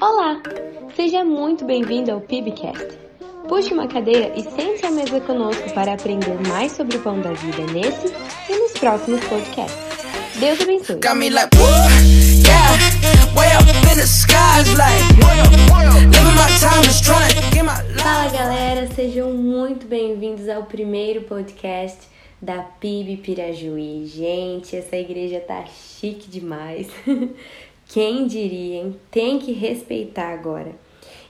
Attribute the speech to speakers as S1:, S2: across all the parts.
S1: Olá, seja muito bem-vindo ao PIBcast. Puxe uma cadeira e sente à mesa conosco para aprender mais sobre o pão da vida nesse e nos próximos podcasts. Deus abençoe. Fala galera, sejam muito bem-vindos ao primeiro podcast da PIB Pirajuí. Gente, essa igreja tá chique demais. Quem diria, hein? Tem que respeitar agora.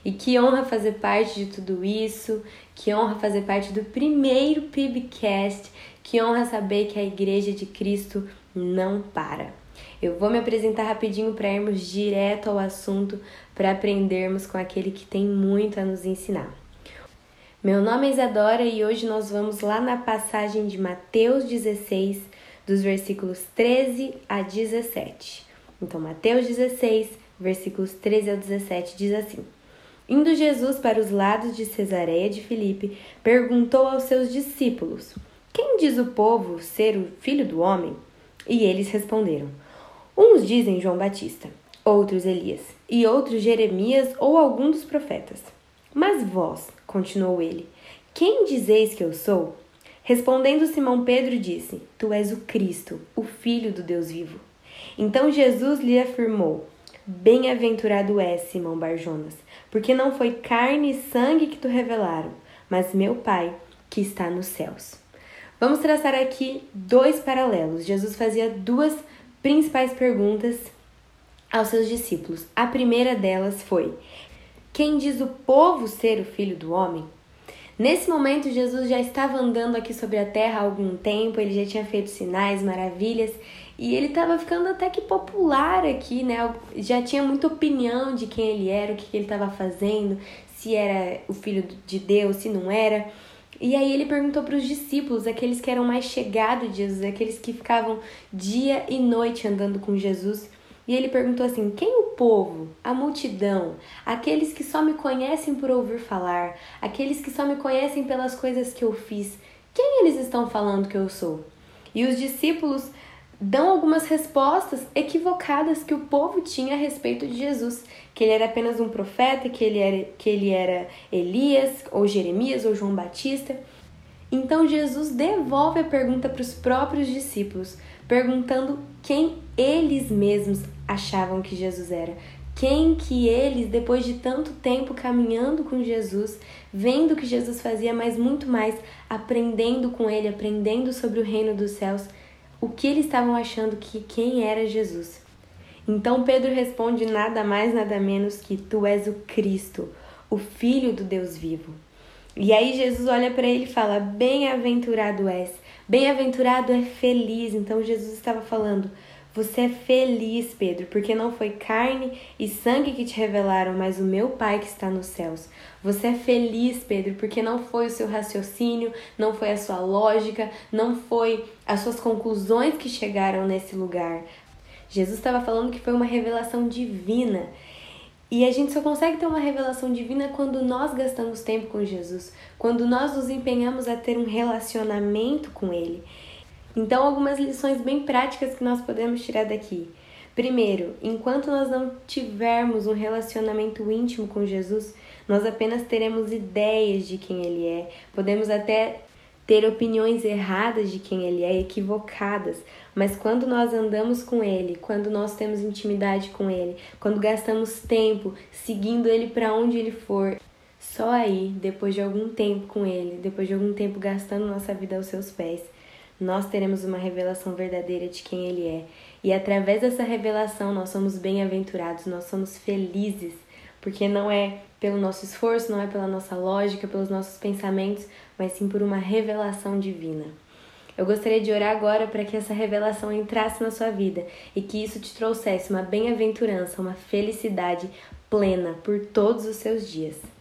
S1: E que honra fazer parte de tudo isso, que honra fazer parte do primeiro PIBcast, que honra saber que a igreja de Cristo não para. Eu vou me apresentar rapidinho para irmos direto ao assunto, para aprendermos com aquele que tem muito a nos ensinar. Meu nome é Isadora e hoje nós vamos lá na passagem de Mateus 16, dos versículos 13 a 17. Então, Mateus 16, versículos 13 ao 17 diz assim: Indo Jesus para os lados de Cesareia de Filipe, perguntou aos seus discípulos: Quem diz o povo ser o filho do homem? E eles responderam: Uns dizem João Batista, outros Elias, e outros Jeremias ou algum dos profetas. Mas vós, continuou ele, quem dizeis que eu sou? Respondendo Simão Pedro disse: Tu és o Cristo, o Filho do Deus vivo. Então Jesus lhe afirmou: Bem-aventurado és, Simão Barjonas, porque não foi carne e sangue que tu revelaram, mas meu Pai que está nos céus. Vamos traçar aqui dois paralelos. Jesus fazia duas principais perguntas aos seus discípulos. A primeira delas foi: Quem diz o povo ser o filho do homem? Nesse momento, Jesus já estava andando aqui sobre a terra há algum tempo, ele já tinha feito sinais, maravilhas, e ele estava ficando até que popular aqui, né? Já tinha muita opinião de quem ele era, o que ele estava fazendo, se era o filho de Deus, se não era. E aí ele perguntou para os discípulos, aqueles que eram mais chegados de Jesus, aqueles que ficavam dia e noite andando com Jesus. E ele perguntou assim: Quem o povo, a multidão, aqueles que só me conhecem por ouvir falar, aqueles que só me conhecem pelas coisas que eu fiz, quem eles estão falando que eu sou? E os discípulos dão algumas respostas equivocadas que o povo tinha a respeito de Jesus, que ele era apenas um profeta, que ele era, que ele era Elias, ou Jeremias, ou João Batista. Então Jesus devolve a pergunta para os próprios discípulos, perguntando quem eles mesmos achavam que Jesus era. Quem que eles, depois de tanto tempo caminhando com Jesus, vendo o que Jesus fazia, mas muito mais aprendendo com ele, aprendendo sobre o reino dos céus, o que eles estavam achando que quem era Jesus. Então Pedro responde nada mais, nada menos que tu és o Cristo, o Filho do Deus vivo. E aí Jesus olha para ele e fala: Bem-aventurado és. Bem-aventurado é feliz. Então Jesus estava falando: Você é feliz, Pedro, porque não foi carne e sangue que te revelaram, mas o meu Pai que está nos céus. Você é feliz, Pedro, porque não foi o seu raciocínio, não foi a sua lógica, não foi as suas conclusões que chegaram nesse lugar. Jesus estava falando que foi uma revelação divina. E a gente só consegue ter uma revelação divina quando nós gastamos tempo com Jesus, quando nós nos empenhamos a ter um relacionamento com Ele. Então, algumas lições bem práticas que nós podemos tirar daqui. Primeiro, enquanto nós não tivermos um relacionamento íntimo com Jesus, nós apenas teremos ideias de quem Ele é, podemos até ter opiniões erradas de quem Ele é, equivocadas, mas quando nós andamos com Ele, quando nós temos intimidade com Ele, quando gastamos tempo seguindo Ele para onde Ele for, só aí, depois de algum tempo com Ele, depois de algum tempo gastando nossa vida aos seus pés, nós teremos uma revelação verdadeira de quem Ele é. E através dessa revelação nós somos bem-aventurados, nós somos felizes, porque não é pelo nosso esforço, não é pela nossa lógica, pelos nossos pensamentos, mas sim por uma revelação divina. Eu gostaria de orar agora para que essa revelação entrasse na sua vida e que isso te trouxesse uma bem-aventurança, uma felicidade plena por todos os seus dias.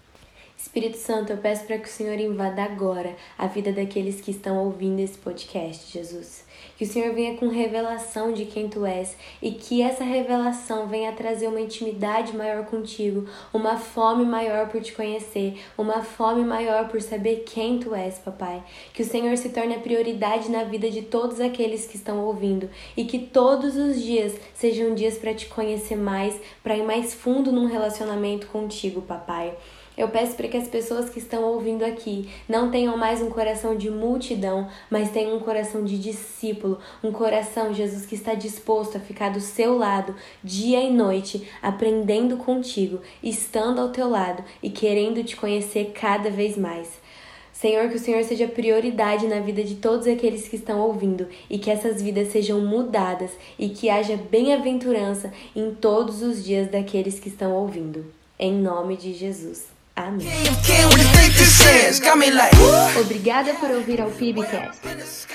S1: Espírito Santo, eu peço para que o Senhor invada agora a vida daqueles que estão ouvindo esse podcast, Jesus. Que o Senhor venha com revelação de quem tu és e que essa revelação venha trazer uma intimidade maior contigo, uma fome maior por te conhecer, uma fome maior por saber quem tu és, papai. Que o Senhor se torne a prioridade na vida de todos aqueles que estão ouvindo e que todos os dias sejam dias para te conhecer mais, para ir mais fundo num relacionamento contigo, papai. Eu peço para que as pessoas que estão ouvindo aqui não tenham mais um coração de multidão, mas tenham um coração de discípulo, um coração, Jesus, que está disposto a ficar do seu lado dia e noite, aprendendo contigo, estando ao teu lado e querendo te conhecer cada vez mais. Senhor, que o Senhor seja prioridade na vida de todos aqueles que estão ouvindo e que essas vidas sejam mudadas e que haja bem-aventurança em todos os dias daqueles que estão ouvindo. Em nome de Jesus. Amém. Obrigada por ouvir ao PIBcast.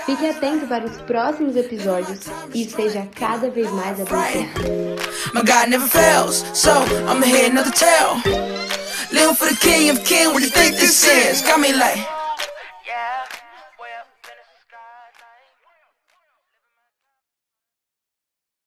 S1: Fique atento para os próximos episódios e seja cada vez mais abençoado.